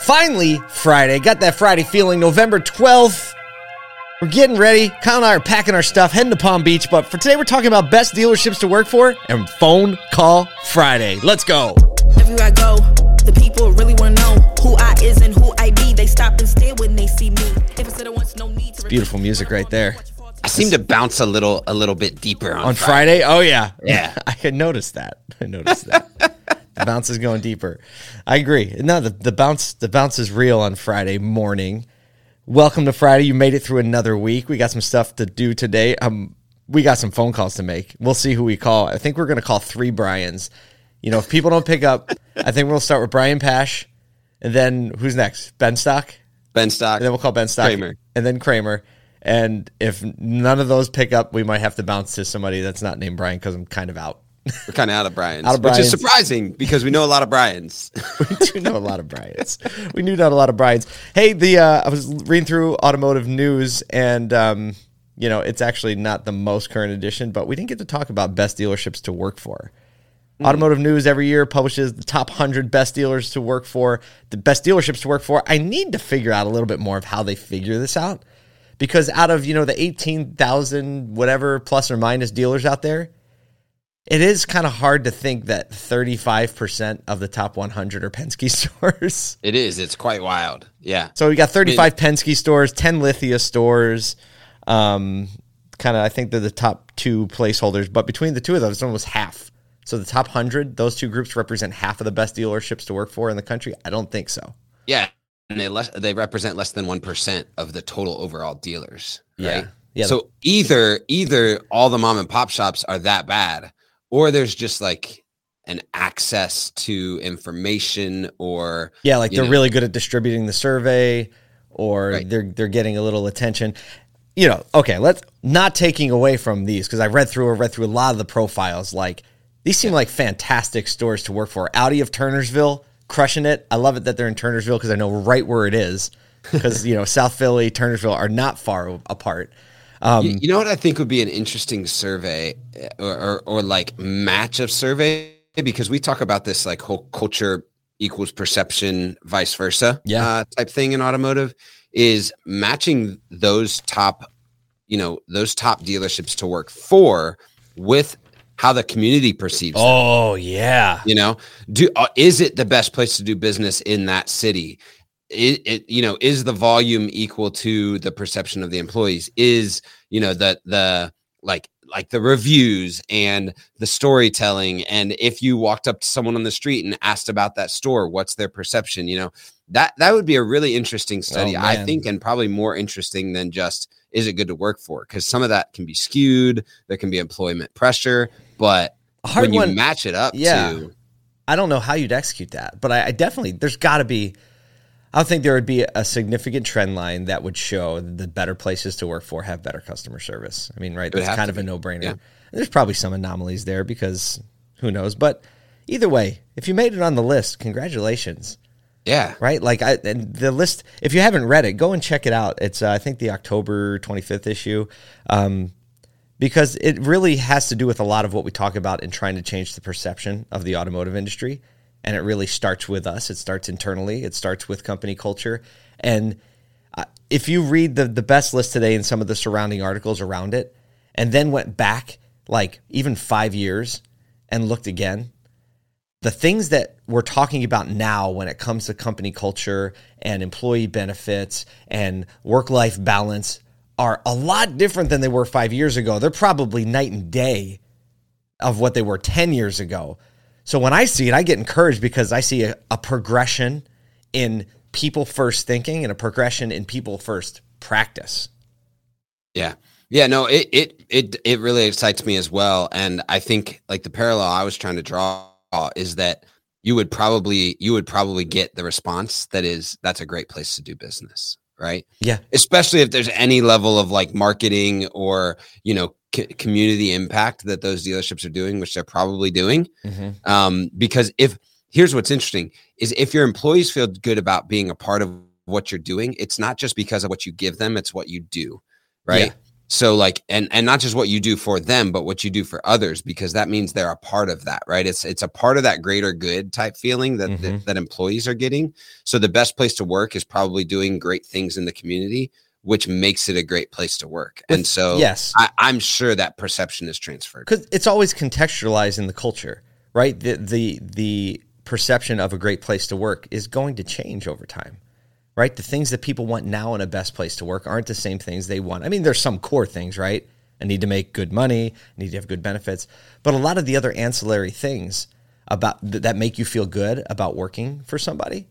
Finally, Friday. Got that Friday feeling. November 12th. We're getting ready. Kyle and I are packing our stuff, heading to Palm Beach. But for today, we're talking about best dealerships to work for and Phone Call Friday. Let's go. Everywhere I go, the people really want to know who I is and who I be. They stop and stare when they see me. If it's there once, no need to Beautiful music right there. I seem to bounce a little a little bit deeper on, On Friday? Oh, yeah. Yeah. I could notice that. I noticed that. the bounce is going deeper. I agree. No, the, the bounce the bounce is real on Friday morning. Welcome to Friday. You made it through another week. We got some stuff to do today. Um, we got some phone calls to make. We'll see who we call. I think we're going to call three Brian's. You know, if people don't pick up, I think we'll start with Brian Pasch, and then who's next? Benstock, Ben Stock. and then we'll call Benstock, Kramer. and then Kramer. And if none of those pick up, we might have to bounce to somebody that's not named Brian because I'm kind of out. We're kind of out of Brian's, Out of which is surprising because we know a lot of Brian's. we do know a lot of Brian's. We knew not a lot of Brian's. Hey, the uh, I was reading through automotive news, and um, you know it's actually not the most current edition, but we didn't get to talk about best dealerships to work for. Automotive News every year publishes the top 100 best dealers to work for, the best dealerships to work for. I need to figure out a little bit more of how they figure this out because out of, you know, the 18,000 whatever plus or minus dealers out there, it is kind of hard to think that 35% of the top 100 are Penske stores. it is. It's quite wild. Yeah. So we got 35 Penske stores, 10 Lithia stores. Um, kind of, I think they're the top two placeholders, but between the two of those, it's almost half. So the top 100, those two groups represent half of the best dealerships to work for in the country? I don't think so. Yeah. And they less they represent less than one percent of the total overall dealers. Yeah. Yeah. So either either all the mom and pop shops are that bad, or there's just like an access to information or Yeah, like they're know. really good at distributing the survey or Right. they're they're getting a little attention. You know, okay, let's not taking away from these because I read through I read through a lot of the profiles. Like these seem like fantastic stores to work for. Audi of Turnersville, crushing it. I love it that they're in Turnersville because I know right where it is. Because you know, South Philly, Turnersville are not far apart. Um, You, you know what I think would be an interesting survey uh, or, or, or like match of survey because we talk about this like whole culture equals perception, vice versa, Yeah. uh, type thing in automotive is matching those top, you know, those top dealerships to work for with how the community perceives them. Oh yeah, You know, do uh, is it the best place to do business in that city? It, it you know is the volume equal to the perception of the employees? Is you know the the like like the reviews and the storytelling and if you walked up to someone on the street and asked about that store what's their perception you know that that would be a really interesting oh, study i think and probably more interesting than just is it good to work for because some of that can be skewed there can be employment pressure but a hard when you one. match it up Yeah. to I don't know how you'd execute that, but I, I definitely there's got to be. I think there would be a significant trend line that would show the better places to work for have better customer service. I mean, right? That's kind of a no brainer. Yeah. There's probably some anomalies there because who knows? But either way, if you made it on the list, congratulations. yeah Right? Like I, and the list. If you haven't read it, go and check it out. It's uh, I think the October 25th issue. Um, because it really has to do with a lot of what we talk about in trying to change the perception of the automotive industry. And it really starts with us. It starts internally. It starts with company culture. And uh, if you read the the best list today and some of the surrounding articles around it, and then went back like even five years and looked again, the things that we're talking about now when it comes to company culture and employee benefits and work life balance are a lot different than they were five years ago. They're probably night and day of what they were 10 years ago. So when I see it, I get encouraged because I see a, a progression in people first thinking and a progression in people first practice. Yeah. Yeah, no, it it it it really excites me as well. And I think like the parallel I was trying to draw is that you would probably you would probably get the response that is that's a great place to do business, right? Yeah. Especially if there's any level of like marketing or, you know, c- community impact that those dealerships are doing, which they're probably doing. Um, because if here's what's interesting is if your employees feel good about being a part of what you're doing, it's not just because of what you give them, it's what you do. Right. Yeah. So like and and not just what you do for them, but what you do for others because that means they're a part of that, right? It's it's a part of that greater good type feeling that Mhm. that, that employees are getting. So the best place to work is probably doing great things in the community, which makes it a great place to work. and so yes. I, I'm sure that perception is transferred. because it's always contextualized in the culture, right? The the the perception of a great place to work is going to change over time, right? The things that people want now in a best place to work aren't the same things they want. I mean, there's some core things, right? I need to make good money, I need to have good benefits, but a lot of the other ancillary things about th- that make you feel good about working for somebody,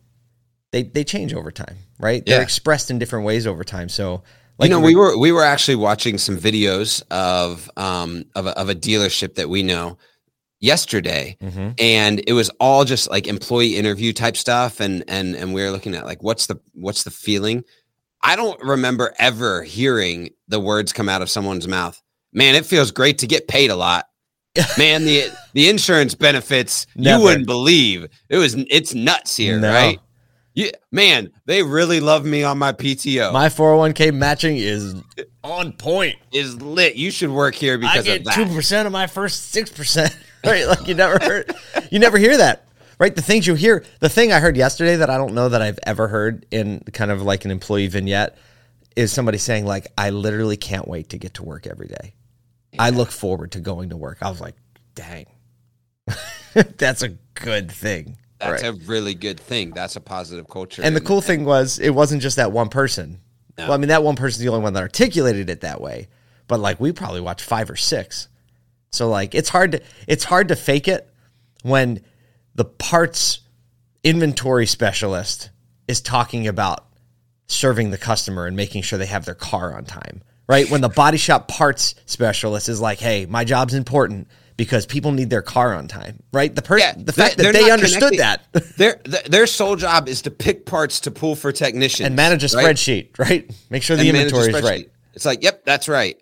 they they change over time, right? They're expressed in different ways over time. So, like you know, we were we were actually watching some videos of um of a, of a dealership that we know yesterday, Mhm. and it was all just like employee interview type stuff, and and and we were looking at like what's the what's the feeling. I don't remember ever hearing the words come out of someone's mouth. Man, it feels great to get paid a lot. Man, the the insurance benefits Never. you wouldn't believe. It was it's nuts here, No. right? Yeah, man, they really love me on my PTO. my 401k matching is on point. is lit. You should work here because I get of that. two percent of my first six percent. Right? Like you never heard you never hear that. Right? The things you hear the thing I heard yesterday that I don't know that I've ever heard in kind of like an employee vignette is somebody saying, like, I literally can't wait to get to work every day. I look forward to going to work. I was like, dang. That's a good thing. That's Right. a really good thing. That's a positive culture. And the cool thing was, it wasn't just that one person. No. Well, I mean, that one person's the only one that articulated it that way. But like, we probably watched five or six. So like, it's hard to it's hard to fake it when the parts inventory specialist is talking about serving the customer and making sure they have their car on time. Right? When the body shop parts specialist is like, "Hey, my job's important because people need their car on time." Right? The person, Yeah, the fact that they understood that. their their sole job is to pick parts to pull for technicians and manage a right? spreadsheet, right? Make sure the And inventory is right. It's like, yep, that's right.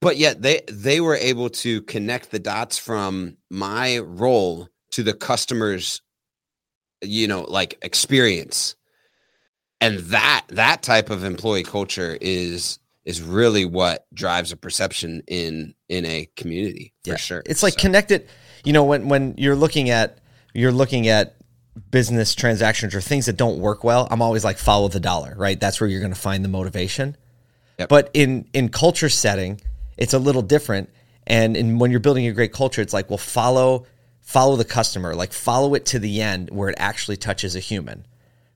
But yet they they were able to connect the dots from my role to the customer's, you know, like experience, and that that type of employee culture is is really what drives a perception in in a community for sure. It's like So- connected. You know, when when you're looking at you're looking at business transactions or things that don't work well, I'm always like follow the dollar, right? That's where you're going to find the motivation. Yep. But in in culture setting, it's a little different. And in, when you're building a great culture, it's like, well, follow follow the customer, like follow it to the end where it actually touches a human,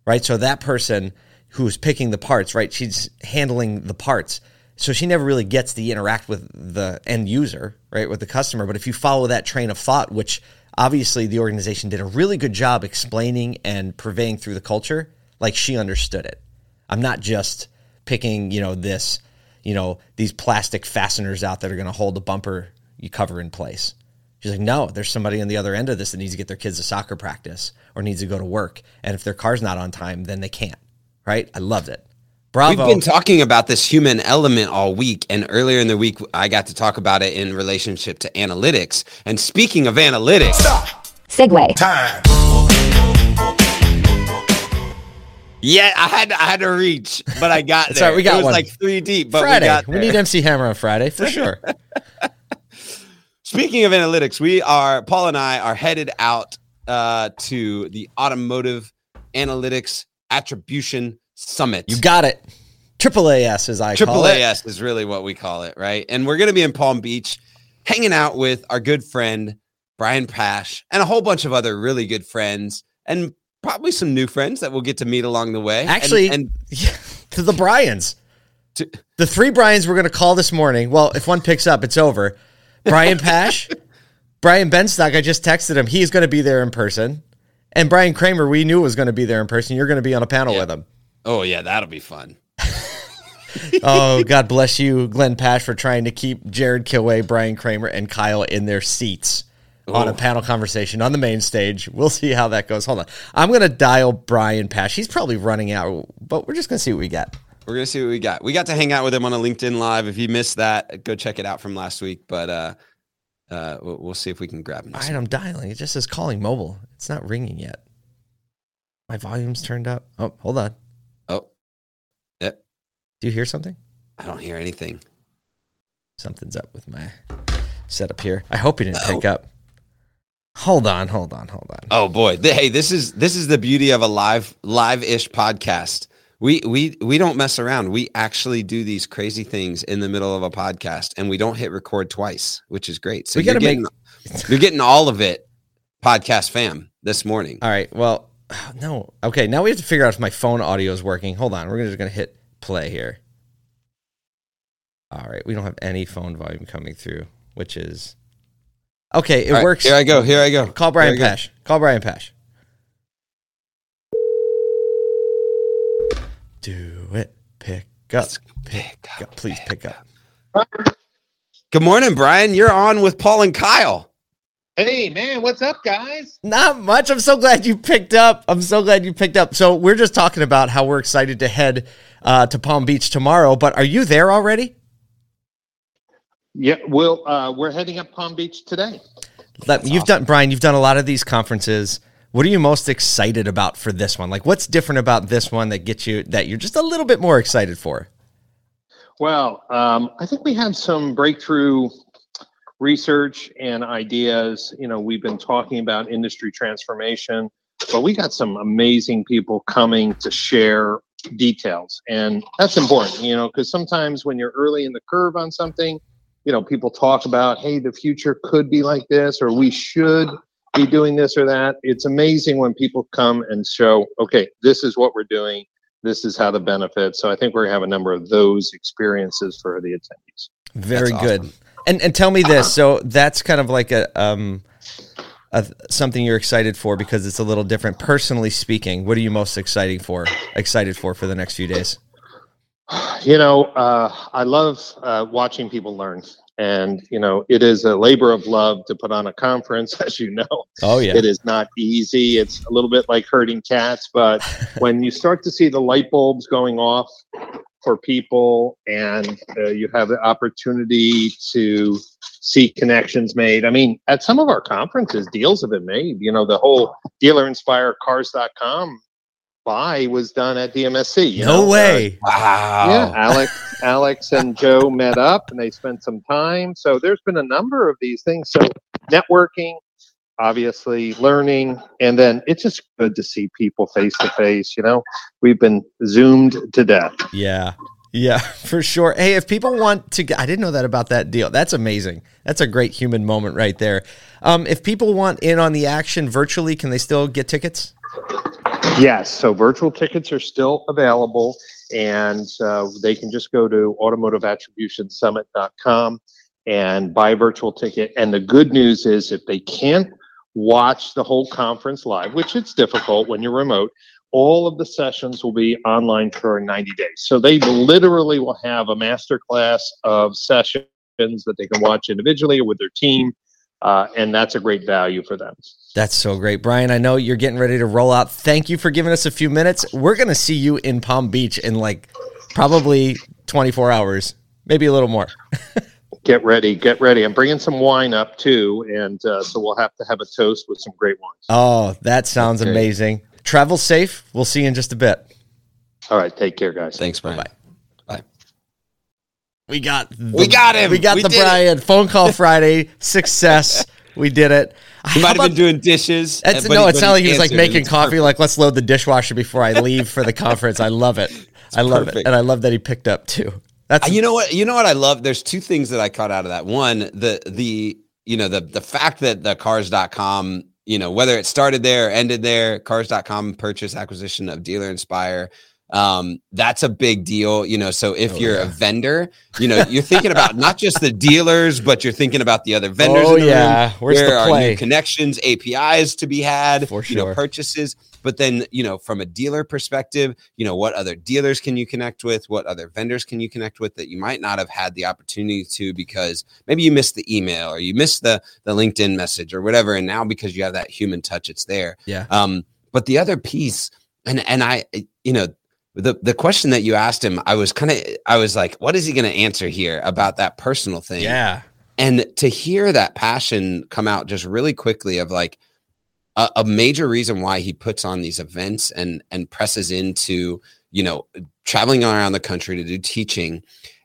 right? So that person who's picking the parts, right? She's handling the parts. So she never really gets to interact with the end user, right? With the customer. But if you follow that train of thought, which obviously the organization did a really good job explaining and purveying through the culture, like she understood it. I'm not just picking, you know, this, you know, these plastic fasteners out that are going to hold the bumper you cover in place. She's like, no, there's somebody on the other end of this that needs to get their kids to soccer practice or needs to go to work. And if their car's not on time, then they can't. Right? I loved it. Bravo. We've been talking about this human element all week, and earlier in the week, I got to talk about it in relationship to analytics. And speaking of analytics, segue. Yeah, I had I had to reach, but I got there. right, we got it was one. like three deep, but Friday. we got We, need MC Hammer on Friday for sure. Speaking of analytics, we are Paul and I are headed out uh, to the Automotive Analytics Attribution Summit. you got it. Triple AS, as I Triple call it. AS is really what we call it, right? And we're going to be in Palm Beach hanging out with our good friend Brian Pasch and a whole bunch of other really good friends and probably some new friends that we'll get to meet along the way. And- Actually, and, to the Bryans. To- the three Bryans we're going to call this morning. Well, if one picks up, it's over. Brian Pasch, Brian Benstock, I just texted him. He's going to be there in person. And Brian Kramer, we knew was going to be there in person. You're going to be on a panel Yeah. with him. oh yeah, that'll be fun. Oh, God bless you, Glenn Pasch, for trying to keep Jared Kilway, Brian Kramer, and Kyle in their seats on a Oh. panel conversation on the main stage. We'll see how that goes. Hold on. I'm going to dial Brian Pasch. He's probably running out, but we're just going to see what we get. We're gonna see what we got. We got to hang out with him on a LinkedIn live. If you missed that, go check it out from last week. But uh, uh, we'll, see if we can grab him. All right, I'm dialing. It just says calling mobile. It's not ringing yet. My volume's turned up. Oh, hold on. Oh, yep. Do you hear something? I don't hear anything. Something's up with my setup here. I hope he didn't pick up. Hold on, hold on, hold on. Oh boy. Hey, this is this is the beauty of a live live-ish podcast. We we we don't mess around. We actually do these crazy things in the middle of a podcast and we don't hit record twice, which is great. So We you're getting you're getting all of it podcast fam this morning. All right. Well, no. Okay. Now we have to figure out if my phone audio is working. Hold on. We're just going to hit play here. All right. We don't have any phone volume coming through, which is okay. It All right, works. Here I go. Here I go. Call Brian Here I go. Pasch. Call Brian Pasch. Do it. Pick up. Pick up. Please pick up. Good morning, Brian. You're on with Paul and Kyle. Hey man, what's up, guys? Not much. I'm so glad you picked up. I'm so glad you picked up. So we're just talking about how we're excited to head uh, to Palm Beach tomorrow. But are you there already? Yeah, well, uh, we're heading up Palm Beach today. Let, you've done Brian. You've done a lot of these conferences. What are you most excited about for this one? Like, what's different about this one that gets you that you're just a little bit more excited for? Well, um, I think we had some breakthrough research and ideas. You know, we've been talking about industry transformation, but we got some amazing people coming to share details, and that's important. You know, because sometimes when you're early in the curve on something, you know, people talk about, hey, the future could be like this, or we should be doing this or that. It's amazing when people come and show, okay, this is what we're doing. This is how the benefits. So I think we're gonna have a number of those experiences for the attendees. Very That's good. awesome. And and tell me this. So that's kind of like a um, a, something you're excited for because it's a little different. Personally speaking, what are you most exciting for? Excited for for the next few days? You know, uh, I love uh, watching people learn. And, you know, it is a labor of love to put on a conference, as you know. Oh yeah. It is not easy. It's a little bit like herding cats, but when you start to see the light bulbs going off for people and uh, you have the opportunity to see connections made. I mean, at some of our conferences, deals have been made. You know, the whole dealer inspire cars.com buy was done at DMSC. You no know? Uh, way. Wow. yeah, Alex, Alex and Joe met up and they spent some time. So there's been a number of these things. So networking, obviously learning, and then it's just good to see people face to face. You know, we've been zoomed to death. Yeah. Yeah, for sure. Hey, if people want to, I didn't know that about that deal. That's amazing. That's a great human moment right there. Um, if people want in on the action virtually, can they still get tickets? Yes, so virtual tickets are still available, and uh, they can just go to automotiveattributionsummit.com and buy a virtual ticket. And the good news is, if they can't watch the whole conference live, which it's difficult when you're remote, all of the sessions will be online for 90 days. So they literally will have a master class of sessions that they can watch individually or with their team. Uh, and that's a great value for them. That's so great. Brian, I know you're getting ready to roll out. Thank you for giving us a few minutes. We're going to see you in Palm Beach in like probably 24 hours, maybe a little more. Get ready, get ready. I'm bringing some wine up too, and uh, so we'll have to have a toast with some great wines. Oh, that sounds Okay. amazing. Travel safe. We'll see you in just a bit. All right, take care, guys. Thanks, Brian. Bye. Bye. We got the, We got him. We got We the did it. Brian phone call Friday success. We did it. He might have been doing dishes. That's, no, it's not like he was like making coffee. perfect. Like, let's load the dishwasher before I leave for the conference. I love it. I love it, and I love that he picked up too. That's Uh, You know what? You know what I love? There's two things that I caught out of that. One, the the you know the the fact that the cars.com, you know, whether it started there, ended there, cars.com purchase acquisition of Dealer Inspire. Um, that's a big deal, you know. So if Oh, you're yeah. a vendor, you know, you're thinking about not just the dealers, but you're thinking about the other vendors. Oh in the room. yeah, where's there the are new connections, APIs to be had, For you know, purchases. But then, you know, from a dealer perspective, you know, what other dealers can you connect with? What other vendors can you connect with that you might not have had the opportunity to because maybe you missed the email or you missed the the LinkedIn message or whatever. And now because you have that human touch, it's there. Yeah. Um, but the other piece, and and I, you know, the the question that you asked him, I was kind of, I was like, what is he going to answer here about that personal thing? yeah, and to hear that passion come out just really quickly of like a, a major reason why he puts on these events and and presses into you know traveling around the country to do teaching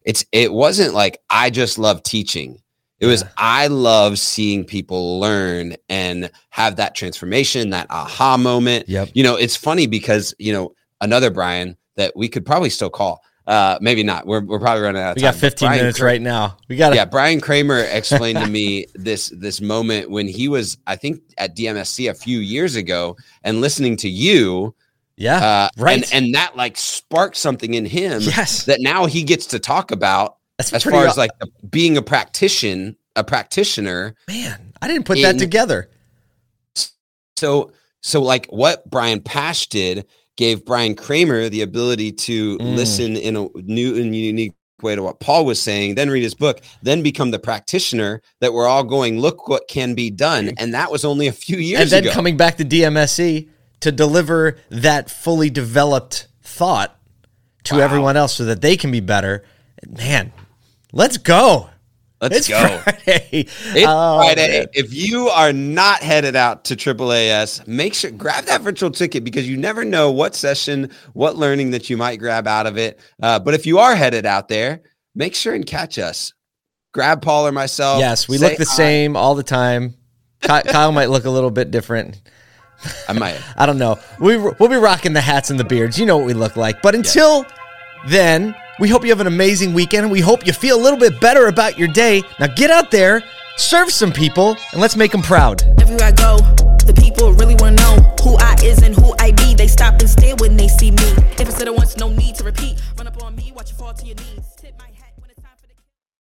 it's it wasn't like I just love teaching. It was Yeah. I love seeing people learn and have that transformation, that aha moment. Yep. You know, it's funny because you know another Brian that we could probably still call. Uh, maybe not. We're we're probably running out of We time. got 15 Brian minutes Cra- right now. We got yeah, Brian Kramer explained to me this this moment when he was, I think, at DMSC a few years ago, and listening to you, Yeah. uh, right. and and that like sparked something in him yes. that now he gets to talk about That's as far as like being a practitioner, a practitioner. man, I didn't put that together. So so like what Brian Pasch did gave Brian Kramer the ability to Mm. listen in a new and unique way to what Paul was saying, then read his book, then become the practitioner that we're all going, look what can be done. And that was only a few years and then ago. coming back to DMSC to deliver that fully developed thought to Wow. everyone else so that they can be better. Man, let's go. Let's it's go. Friday. It's Oh, Friday. man. If you are not headed out to AAAS, make sure grab that virtual ticket because you never know what session, what learning that you might grab out of it. Uh, but if you are headed out there, make sure and catch us. Grab Paul or myself. Yes, we look the hi. same all the time. Kyle might look a little bit different. I might. I don't know. We we'll be rocking the hats and the beards. You know what we look like. But until then, we hope you have an amazing weekend and we hope you feel a little bit better about your day. Now get out there, serve some people, and let's make them proud. Everywhere I go, the people really want to know who I is and who I be. They stop and stare when they see me. If once, no need to repeat. Run up on me, watch you fall to your knees.